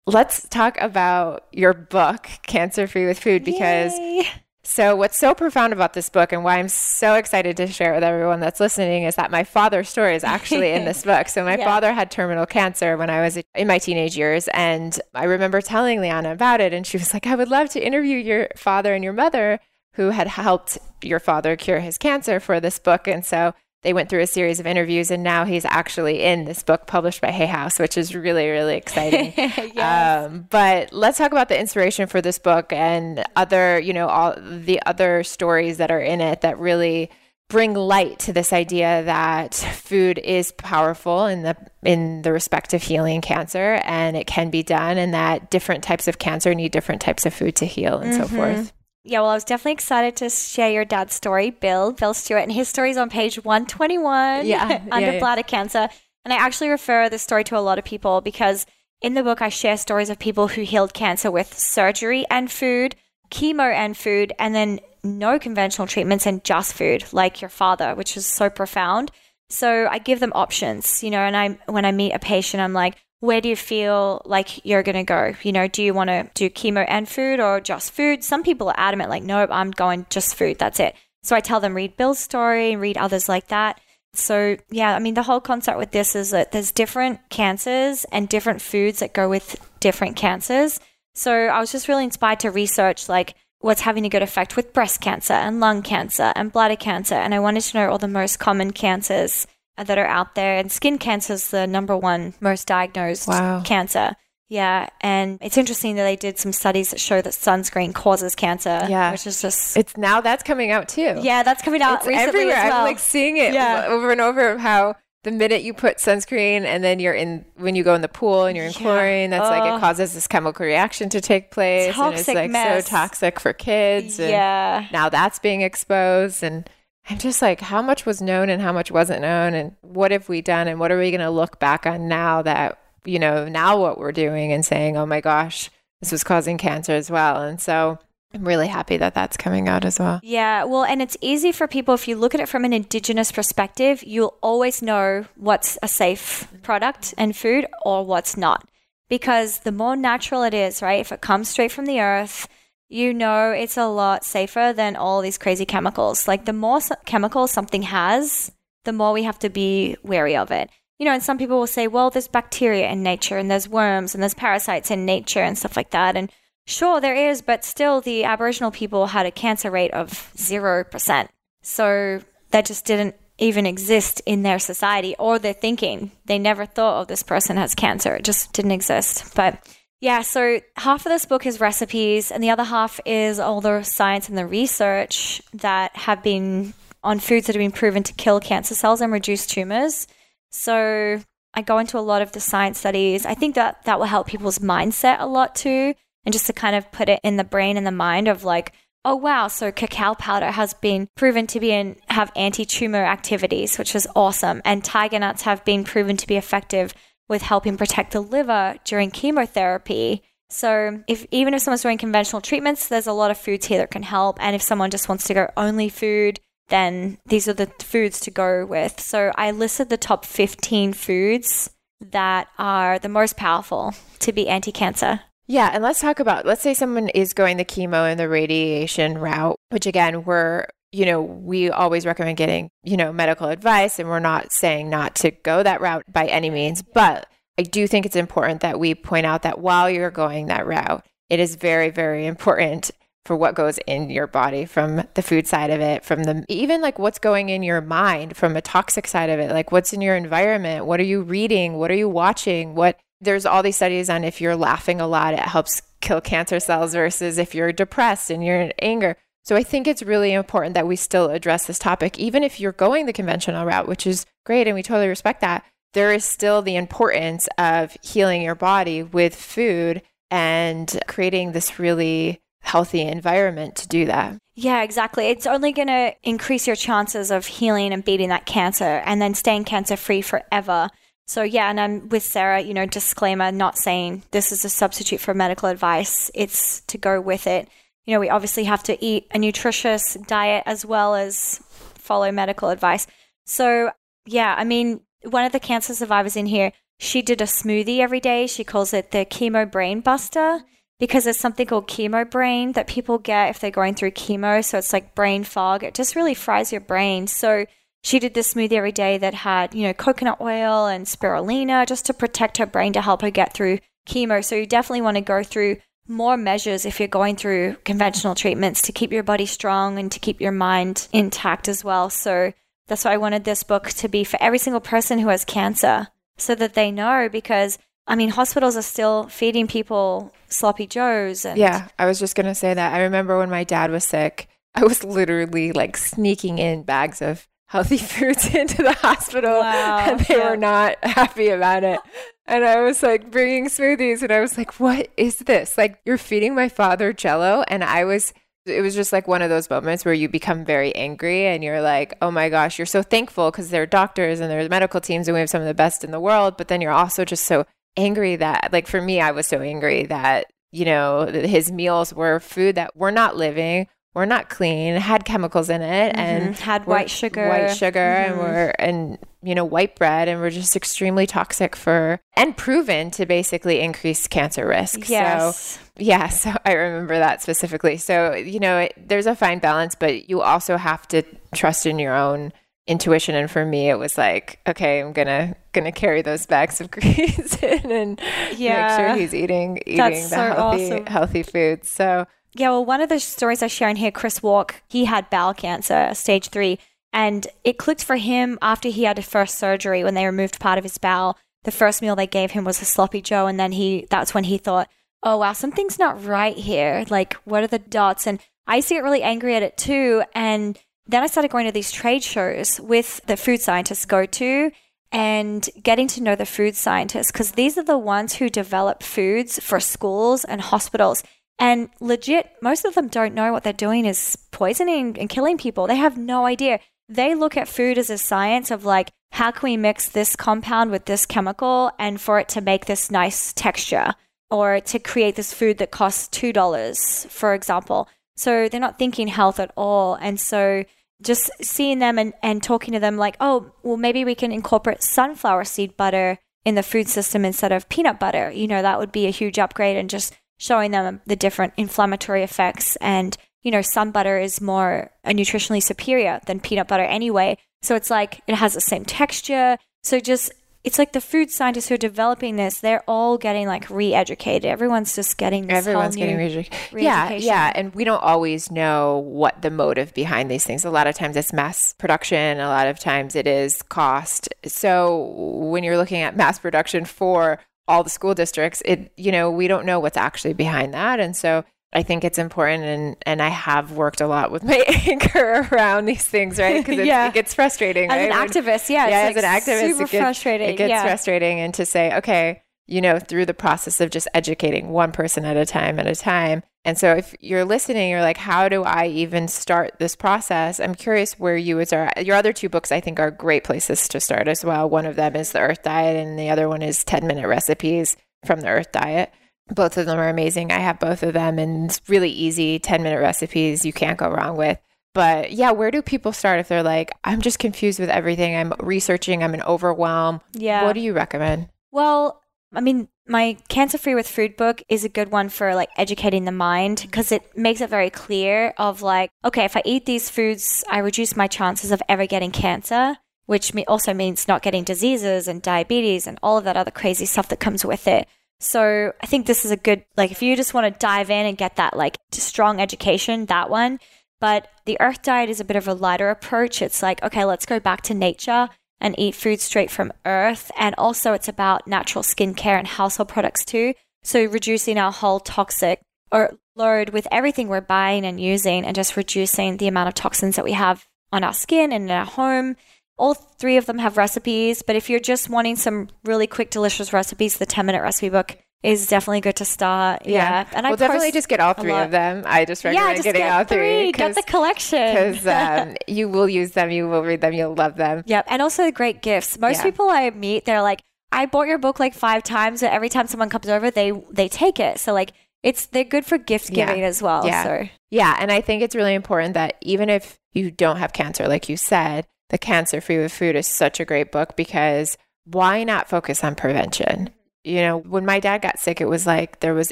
Speaker 1: Let's talk about your book, Cancer Free with Food, because Yay. So, what's so profound about this book and why I'm so excited to share it with everyone that's listening is that my father's story is actually in this book. So, my yeah. father had terminal cancer when I was in my teenage years. And I remember telling Liana about it. And she was like, I would love to interview your father and your mother who had helped your father cure his cancer for this book. And so, they went through a series of interviews and now he's actually in this book published by Hay House, which is really, really exciting. yes. um, but let's talk about the inspiration for this book and other, you know, all the other stories that are in it that really bring light to this idea that food is powerful in the in the respect of healing cancer and it can be done and that different types of cancer need different types of food to heal and mm-hmm. so forth.
Speaker 2: Yeah, well, I was definitely excited to share your dad's story, Bill, Bill Stewart, and his story is on page 121 yeah, under yeah, bladder cancer. And I actually refer this story to a lot of people because in the book, I share stories of people who healed cancer with surgery and food, chemo and food, and then no conventional treatments and just food, like your father, which is so profound. So I give them options, you know, and I when I meet a patient, I'm like, where do you feel like you're going to go? You know, do you want to do chemo and food or just food? Some people are adamant, like, nope, I'm going just food. That's it. So I tell them read Bill's story and read others like that. So, yeah, I mean, the whole concept with this is that there's different cancers and different foods that go with different cancers. So I was just really inspired to research, like, what's having a good effect with breast cancer and lung cancer and bladder cancer. And I wanted to know all the most common cancers that are out there. And skin cancer is the number one most diagnosed wow. cancer. Yeah, and it's interesting that they did some studies that show that sunscreen causes cancer.
Speaker 1: Yeah,
Speaker 2: which is just
Speaker 1: it's now that's coming out too.
Speaker 2: Yeah, that's coming out
Speaker 1: it's
Speaker 2: recently
Speaker 1: everywhere.
Speaker 2: as well.
Speaker 1: I'm like seeing it yeah. over and over of how the minute you put sunscreen and then you're in when you go in the pool and you're in yeah. chlorine, that's oh. like it causes this chemical reaction to take place,
Speaker 2: toxic
Speaker 1: and it's like
Speaker 2: mess.
Speaker 1: so toxic for kids.
Speaker 2: yeah,
Speaker 1: now that's being exposed and I'm just like, how much was known and how much wasn't known? And what have we done? And what are we going to look back on now that, you know, now what we're doing and saying, oh my gosh, this was causing cancer as well. And so I'm really happy that that's coming out as well.
Speaker 2: Yeah. Well, and it's easy for people, if you look at it from an indigenous perspective, you'll always know what's a safe product and food or what's not. Because the more natural it is, right? If it comes straight from the earth, you know it's a lot safer than all these crazy chemicals. Like the more chemicals something has, the more we have to be wary of it. You know, and some people will say, well, there's bacteria in nature and there's worms and there's parasites in nature and stuff like that. And sure, there is, but still, the Aboriginal people had a cancer rate of 0%. So that just didn't even exist in their society or their thinking. They never thought, oh, this person has cancer. It just didn't exist. But yeah, so half of this book is recipes, and the other half is all the science and the research that have been on foods that have been proven to kill cancer cells and reduce tumors. So I go into a lot of the science studies. I think that that will help people's mindset a lot too, and just to kind of put it in the brain and the mind of like, oh wow, so cacao powder has been proven to be and have anti-tumor activities, which is awesome, and tiger nuts have been proven to be effective with helping protect the liver during chemotherapy. So, if even if someone's doing conventional treatments, there's a lot of foods here that can help. And if someone just wants to go only food, then these are the foods to go with. So, I listed the top 15 foods that are the most powerful to be anti cancer.
Speaker 1: Yeah, and let's talk about let's say someone is going the chemo and the radiation route, which again, we're you know, we always recommend getting, you know, medical advice and we're not saying not to go that route by any means, but I do think it's important that we point out that while you're going that route, it is very, very important for what goes in your body from the food side of it, from the even like what's going in your mind from a toxic side of it, like what's in your environment, what are you reading, what are you watching, what there's all these studies on if you're laughing a lot, it helps kill cancer cells versus if you're depressed and you're in anger. So I think it's really important that we still address this topic, even if you're going the conventional route, which is great and we totally respect that. There is still the importance of healing your body with food and creating this really healthy environment to do that.
Speaker 2: Yeah, exactly. It's only going to increase your chances of healing and beating that cancer and then staying cancer free forever. So, yeah, and I'm with Sarah, you know, disclaimer, not saying this is a substitute for medical advice, it's to go with it. You know, we obviously have to eat a nutritious diet as well as follow medical advice. So, yeah, I mean, one of the cancer survivors in here, she did a smoothie every day. She calls it the chemo brain buster because there's something called chemo brain that people get if they're going through chemo. So it's like brain fog. It just really fries your brain. So she did this smoothie every day that had, you know, coconut oil and spirulina just to protect her brain to help her get through chemo. So you definitely want to go through more measures if you're going through conventional treatments to keep your body strong and to keep your mind intact as well. So that's why I wanted this book to be for every single person who has cancer so that they know because I mean, hospitals are still feeding people sloppy joes. And-
Speaker 1: yeah, I was just going to say that. I remember when my dad was sick, I was literally like sneaking in bags of healthy foods into the hospital wow, and they yeah. were not happy about it. And I was like bringing smoothies and I was like, what is this? Like, you're feeding my father jello. And I was, it was just like one of those moments where you become very angry and you're like, oh my gosh, you're so thankful because there are doctors and there's medical teams and we have some of the best in the world. But then you're also just so angry that, like, for me, I was so angry that, you know, his meals were food that were not living we're not clean, had chemicals in it, mm-hmm. and
Speaker 2: had white sugar,
Speaker 1: white sugar, mm-hmm. and we're and you know white bread, and we're just extremely toxic for and proven to basically increase cancer risk.
Speaker 2: Yes.
Speaker 1: So yeah, so I remember that specifically. So you know, it, there's a fine balance, but you also have to trust in your own intuition and for me it was like okay i'm gonna gonna carry those bags of greens in and yeah. make sure he's eating eating That's the so healthy awesome. healthy foods so
Speaker 2: yeah, well, one of the stories I share in here, Chris Wark, he had bowel cancer, stage three, and it clicked for him after he had his first surgery when they removed part of his bowel. The first meal they gave him was a sloppy Joe, and then he that's when he thought, oh wow, something's not right here. Like, what are the dots? And I used to get really angry at it too. And then I started going to these trade shows with the food scientists go to and getting to know the food scientists because these are the ones who develop foods for schools and hospitals. And legit, most of them don't know what they're doing is poisoning and killing people. They have no idea. They look at food as a science of like, how can we mix this compound with this chemical and for it to make this nice texture or to create this food that costs $2, for example. So they're not thinking health at all. And so just seeing them and, and talking to them like, oh, well, maybe we can incorporate sunflower seed butter in the food system instead of peanut butter. You know, that would be a huge upgrade and just showing them the different inflammatory effects. And, you know, sun butter is more uh, nutritionally superior than peanut butter anyway. So it's like it has the same texture. So just it's like the food scientists who are developing this, they're all getting like re-educated. Everyone's just getting
Speaker 1: everyone's getting re-educated. Yeah, yeah, and we don't always know what the motive behind these things. A lot of times it's mass production. A lot of times it is cost. So when you're looking at mass production for all the school districts it you know we don't know what's actually behind that and so I think it's important, and and I have worked a lot with my anger around these things, right? Because yeah. it gets frustrating.
Speaker 2: As
Speaker 1: right?
Speaker 2: an activist, yeah,
Speaker 1: yeah,
Speaker 2: as
Speaker 1: like an activist,
Speaker 2: super
Speaker 1: it gets,
Speaker 2: frustrating.
Speaker 1: It gets
Speaker 2: yeah.
Speaker 1: frustrating, and to say, okay, you know, through the process of just educating one person at a time at a time. And so if you're listening, you're like, how do I even start this process? I'm curious where you would start. Your other two books, I think, are great places to start as well. One of them is The Earth Diet, and the other one is 10 Minute Recipes from the Earth Diet. Both of them are amazing. I have both of them, and it's really easy 10 minute recipes you can't go wrong with. But yeah, where do people start if they're like, I'm just confused with everything? I'm researching, I'm in overwhelm.
Speaker 2: Yeah.
Speaker 1: What do you recommend?
Speaker 2: Well, I mean, my cancer free with food book is a good one for like educating the mind because it makes it very clear of like okay if i eat these foods i reduce my chances of ever getting cancer which also means not getting diseases and diabetes and all of that other crazy stuff that comes with it. So i think this is a good like if you just want to dive in and get that like strong education that one. But the earth diet is a bit of a lighter approach. It's like okay let's go back to nature and eat food straight from earth. And also, it's about natural skincare and household products too. So, reducing our whole toxic or load with everything we're buying and using, and just reducing the amount of toxins that we have on our skin and in our home. All three of them have recipes, but if you're just wanting some really quick, delicious recipes, the 10 minute recipe book is definitely good to start. Yeah, yeah.
Speaker 1: and I definitely just get all three of them. I just recommend yeah, just getting
Speaker 2: get
Speaker 1: all three.
Speaker 2: Get the collection
Speaker 1: because um, you will use them, you will read them, you'll love them.
Speaker 2: Yep, and also great gifts. Most yeah. people I meet, they're like, "I bought your book like five times, but every time someone comes over, they they take it." So like, it's they're good for gift giving yeah. as well.
Speaker 1: Yeah.
Speaker 2: So
Speaker 1: yeah, and I think it's really important that even if you don't have cancer, like you said, the Cancer Free with Food is such a great book because why not focus on prevention? You know, when my dad got sick, it was like there was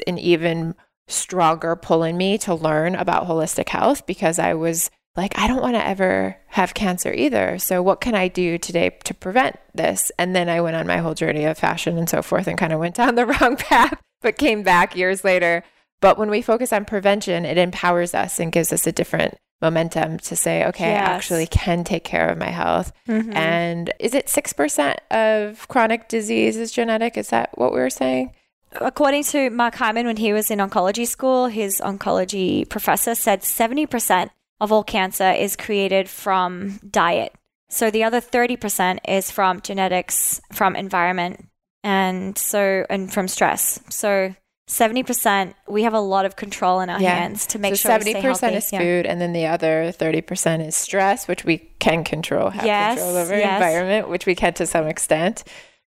Speaker 1: an even stronger pull in me to learn about holistic health because I was like, I don't want to ever have cancer either. So, what can I do today to prevent this? And then I went on my whole journey of fashion and so forth and kind of went down the wrong path, but came back years later. But when we focus on prevention, it empowers us and gives us a different momentum to say, okay, yes. I actually can take care of my health. Mm-hmm. And is it 6% of chronic disease is genetic? Is that what we were saying?
Speaker 2: According to Mark Hyman, when he was in oncology school, his oncology professor said 70% of all cancer is created from diet. So the other 30% is from genetics, from environment, and so, and from stress. So 70% we have a lot of control in our yeah. hands to make so sure 70%
Speaker 1: is food and then the other 30% is stress which we can control have yes, control over yes. environment which we can to some extent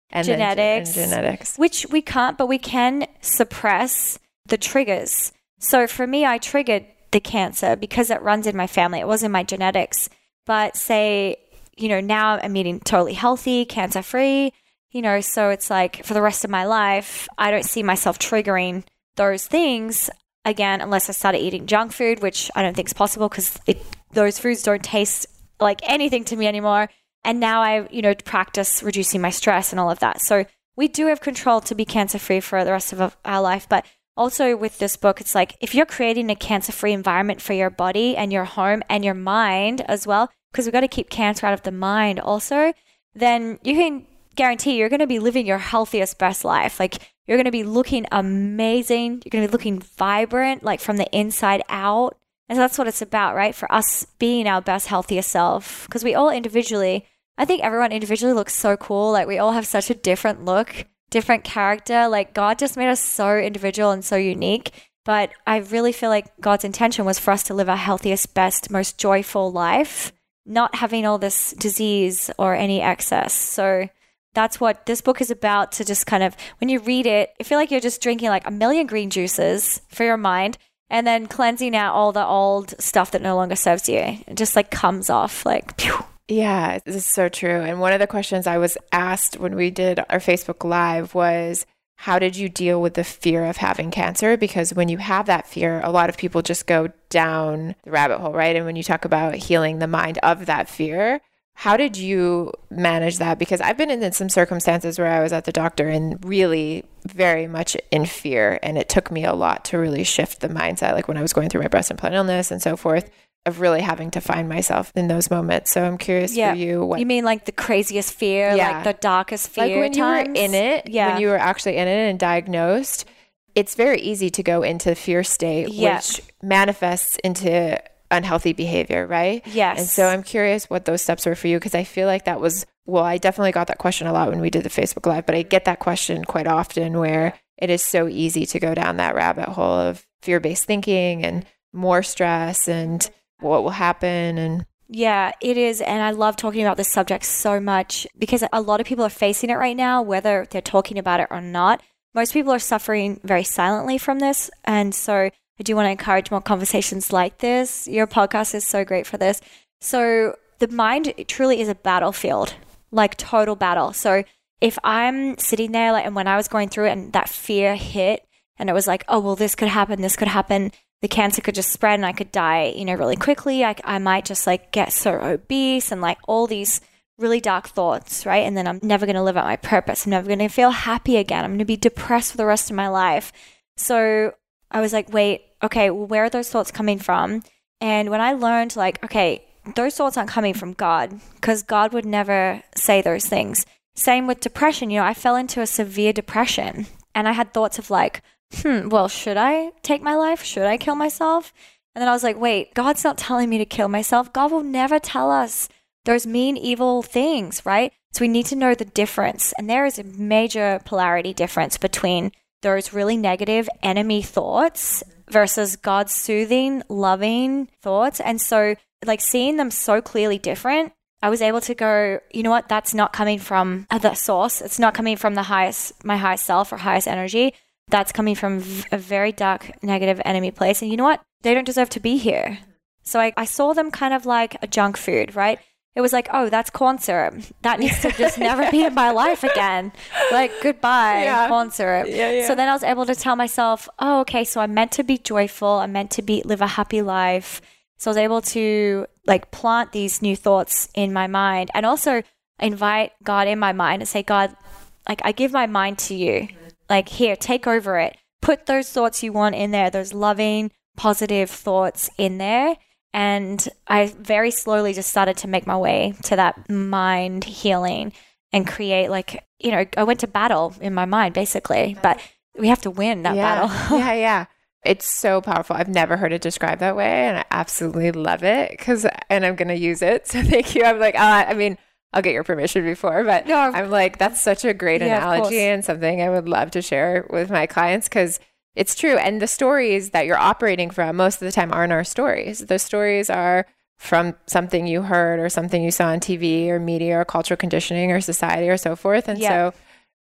Speaker 2: and genetics
Speaker 1: then, and genetics.
Speaker 2: which we can't but we can suppress the triggers. So for me i triggered the cancer because it runs in my family. It was in my genetics. But say you know now i'm eating totally healthy cancer free you know, so it's like for the rest of my life, I don't see myself triggering those things again unless I started eating junk food, which I don't think is possible because those foods don't taste like anything to me anymore. And now I, you know, practice reducing my stress and all of that. So we do have control to be cancer free for the rest of our life. But also with this book, it's like if you're creating a cancer free environment for your body and your home and your mind as well, because we've got to keep cancer out of the mind also, then you can guarantee you're going to be living your healthiest, best life. Like you're going to be looking amazing. You're going to be looking vibrant, like from the inside out. And that's what it's about, right? For us being our best, healthiest self. Because we all individually, I think everyone individually looks so cool. Like we all have such a different look, different character. Like God just made us so individual and so unique. But I really feel like God's intention was for us to live our healthiest, best, most joyful life, not having all this disease or any excess. So that's what this book is about to just kind of when you read it i feel like you're just drinking like a million green juices for your mind and then cleansing out all the old stuff that no longer serves you it just like comes off like pew.
Speaker 1: yeah this is so true and one of the questions i was asked when we did our facebook live was how did you deal with the fear of having cancer? Because when you have that fear, a lot of people just go down the rabbit hole, right? And when you talk about healing the mind of that fear, how did you manage that? Because I've been in some circumstances where I was at the doctor and really very much in fear. And it took me a lot to really shift the mindset, like when I was going through my breast implant illness and so forth, of really having to find myself in those moments. So I'm curious yeah. for you.
Speaker 2: What, you mean like the craziest fear, yeah. like the darkest fear?
Speaker 1: Like when times? you were in it, yeah. when you were actually in it and diagnosed, it's very easy to go into fear state, yeah. which manifests into unhealthy behavior, right?
Speaker 2: Yes.
Speaker 1: And so I'm curious what those steps were for you because I feel like that was, well, I definitely got that question a lot when we did the Facebook Live, but I get that question quite often where it is so easy to go down that rabbit hole of fear based thinking and more stress and what will happen and
Speaker 2: yeah, it is. And I love talking about this subject so much because a lot of people are facing it right now, whether they're talking about it or not. Most people are suffering very silently from this. And so I do want to encourage more conversations like this. Your podcast is so great for this. So, the mind truly is a battlefield, like total battle. So, if I'm sitting there, like, and when I was going through it and that fear hit, and it was like, oh, well, this could happen, this could happen, the cancer could just spread and I could die, you know, really quickly. I, I might just like get so obese and like all these really dark thoughts, right? And then I'm never going to live out my purpose. I'm never going to feel happy again. I'm going to be depressed for the rest of my life. So I was like, wait, okay, well, where are those thoughts coming from? And when I learned, like, okay, those thoughts aren't coming from God because God would never say those things. Same with depression. You know, I fell into a severe depression and I had thoughts of like, hmm, well, should I take my life? Should I kill myself? And then I was like, wait, God's not telling me to kill myself. God will never tell us those mean, evil things, right? So we need to know the difference. And there is a major polarity difference between those really negative enemy thoughts versus God's soothing, loving thoughts. And so, like, seeing them so clearly different, I was able to go, you know what, that's not coming from the source. It's not coming from the highest, my highest self or highest energy. That's coming from a very dark, negative enemy place. And you know what? They don't deserve to be here. So I, I saw them kind of like a junk food, right? It was like, oh, that's corn syrup. That needs to just never be in my life again. Like, goodbye, yeah. corn syrup. Yeah, yeah. So then I was able to tell myself, oh, okay, so I'm meant to be joyful. I'm meant to be live a happy life. So I was able to like plant these new thoughts in my mind and also invite God in my mind and say, God, like I give my mind to you. Like here, take over it. Put those thoughts you want in there, those loving, positive thoughts in there and I very slowly just started to make my way to that mind healing and create, like, you know, I went to battle in my mind basically, but we have to win that
Speaker 1: yeah.
Speaker 2: battle.
Speaker 1: yeah, yeah. It's so powerful. I've never heard it described that way, and I absolutely love it because, and I'm going to use it. So thank you. I'm like, uh, I mean, I'll get your permission before, but no, I'm like, that's such a great yeah, analogy and something I would love to share with my clients because it's true. And the stories that you're operating from most of the time aren't our stories. The stories are from something you heard or something you saw on TV or media or cultural conditioning or society or so forth. And so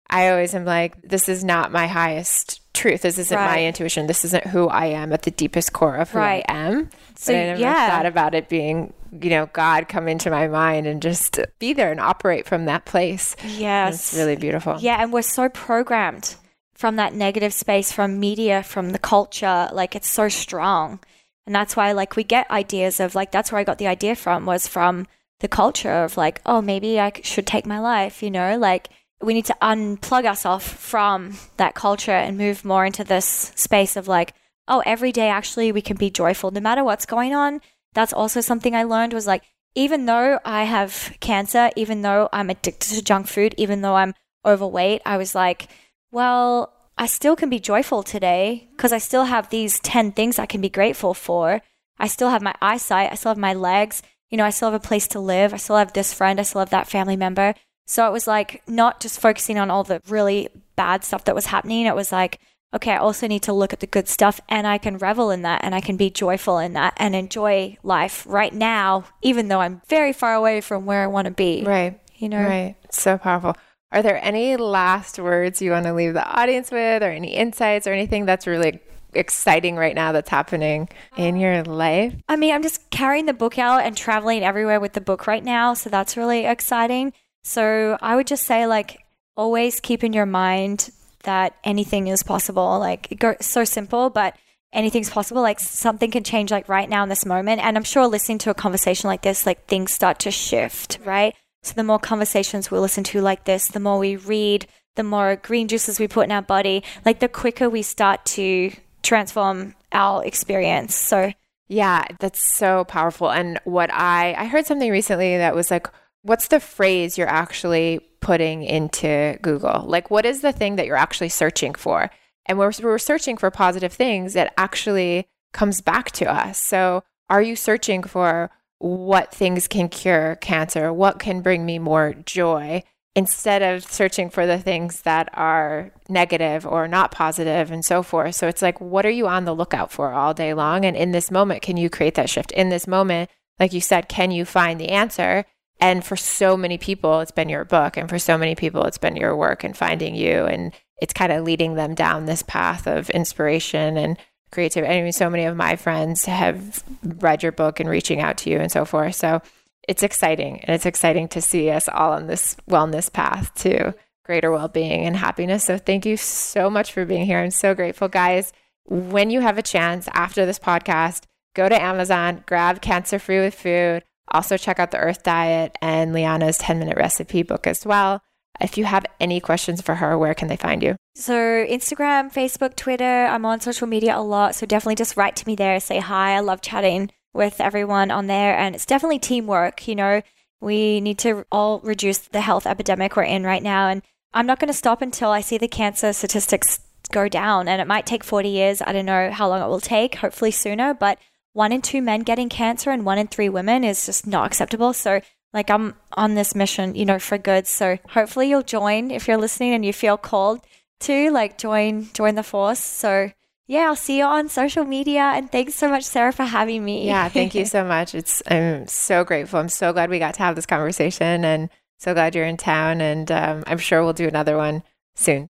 Speaker 1: I always am like, this is not my highest truth. This isn't right. my intuition. This isn't who I am at the deepest core of who right. I am. So but I never yeah. thought about it being, you know, God come into my mind and just be there and operate from that place.
Speaker 2: Yes.
Speaker 1: it's really beautiful.
Speaker 2: Yeah. And we're so programmed from that negative space, from media, from the culture. Like it's so strong. And that's why like we get ideas of like, that's where I got the idea from was from the culture of like, oh, maybe I should take my life, you know, like we need to unplug ourselves from that culture and move more into this space of like, oh, every day actually we can be joyful no matter what's going on. That's also something I learned was like, even though I have cancer, even though I'm addicted to junk food, even though I'm overweight, I was like, well, I still can be joyful today because I still have these 10 things I can be grateful for. I still have my eyesight, I still have my legs, you know, I still have a place to live, I still have this friend, I still have that family member. So it was like not just focusing on all the really bad stuff that was happening. It was like, okay, I also need to look at the good stuff and I can revel in that and I can be joyful in that and enjoy life right now, even though I'm very far away from where I want to be.
Speaker 1: Right.
Speaker 2: You know,
Speaker 1: right. so powerful. Are there any last words you want to leave the audience with, or any insights, or anything that's really exciting right now that's happening in your life?
Speaker 2: I mean, I'm just carrying the book out and traveling everywhere with the book right now. So that's really exciting. So I would just say, like, always keep in your mind that anything is possible. Like, it's so simple, but anything's possible. Like, something can change, like, right now in this moment. And I'm sure listening to a conversation like this, like, things start to shift, right? So the more conversations we listen to like this, the more we read, the more green juices we put in our body, like the quicker we start to transform our experience. So
Speaker 1: yeah, that's so powerful. And what I I heard something recently that was like what's the phrase you're actually putting into Google? Like what is the thing that you're actually searching for? And we're we're searching for positive things that actually comes back to us. So are you searching for what things can cure cancer, what can bring me more joy, instead of searching for the things that are negative or not positive and so forth. So it's like, what are you on the lookout for all day long? And in this moment, can you create that shift? In this moment, like you said, can you find the answer? And for so many people, it's been your book. And for so many people, it's been your work and finding you. And it's kind of leading them down this path of inspiration and creativity. I mean, so many of my friends have read your book and reaching out to you and so forth. So it's exciting. And it's exciting to see us all on this wellness path to greater well being and happiness. So thank you so much for being here. I'm so grateful, guys. When you have a chance after this podcast, go to Amazon, grab Cancer Free with Food. Also, check out the Earth Diet and Liana's 10 minute recipe book as well. If you have any questions for her, where can they find you?
Speaker 2: So, Instagram, Facebook, Twitter, I'm on social media a lot. So, definitely just write to me there, say hi. I love chatting with everyone on there. And it's definitely teamwork. You know, we need to all reduce the health epidemic we're in right now. And I'm not going to stop until I see the cancer statistics go down. And it might take 40 years. I don't know how long it will take, hopefully sooner. But one in two men getting cancer and one in three women is just not acceptable. So, like, I'm on this mission, you know, for good. So, hopefully, you'll join if you're listening and you feel called to, like, join join the force. So, yeah, I'll see you on social media. And thanks so much, Sarah, for having me.
Speaker 1: Yeah, thank you so much. It's I'm so grateful. I'm so glad we got to have this conversation and so glad you're in town, and um, I'm sure we'll do another one soon.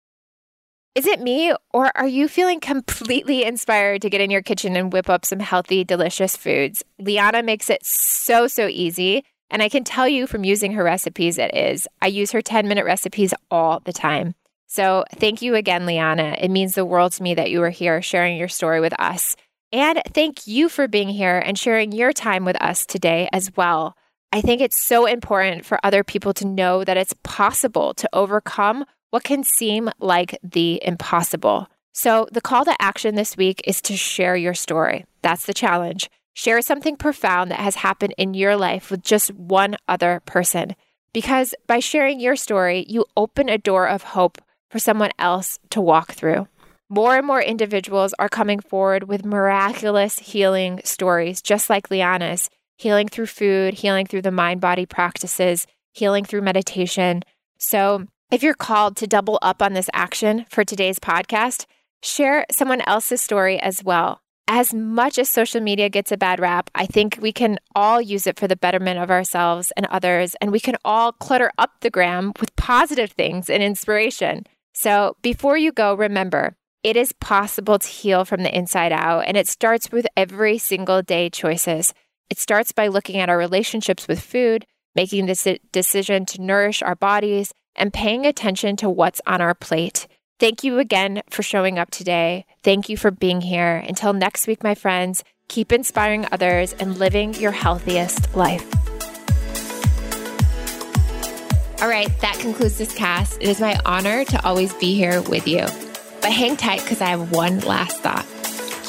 Speaker 1: Is it me, or are you feeling completely inspired to get in your kitchen and whip up some healthy, delicious foods? Liana makes it so, so easy. And I can tell you from using her recipes, it is. I use her 10 minute recipes all the time. So thank you again, Liana. It means the world to me that you are here sharing your story with us. And thank you for being here and sharing your time with us today as well. I think it's so important for other people to know that it's possible to overcome what can seem like the impossible. So, the call to action this week is to share your story. That's the challenge. Share something profound that has happened in your life with just one other person. Because by sharing your story, you open a door of hope for someone else to walk through. More and more individuals are coming forward with miraculous healing stories, just like Liana's healing through food, healing through the mind body practices, healing through meditation. So, if you're called to double up on this action for today's podcast, share someone else's story as well. As much as social media gets a bad rap, I think we can all use it for the betterment of ourselves and others, and we can all clutter up the gram with positive things and inspiration. So, before you go, remember it is possible to heal from the inside out, and it starts with every single day choices. It starts by looking at our relationships with food, making this decision to nourish our bodies, and paying attention to what's on our plate. Thank you again for showing up today. Thank you for being here. Until next week, my friends, keep inspiring others and living your healthiest life. All right, that concludes this cast. It is my honor to always be here with you. But hang tight because I have one last thought.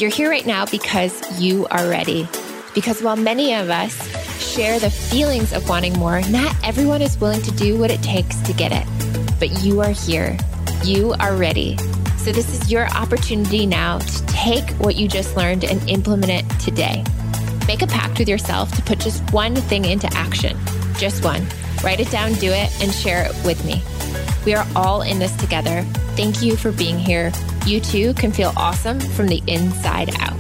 Speaker 1: You're here right now because you are ready. Because while many of us share the feelings of wanting more, not everyone is willing to do what it takes to get it. But you are here. You are ready. So, this is your opportunity now to take what you just learned and implement it today. Make a pact with yourself to put just one thing into action. Just one. Write it down, do it, and share it with me. We are all in this together. Thank you for being here. You too can feel awesome from the inside out.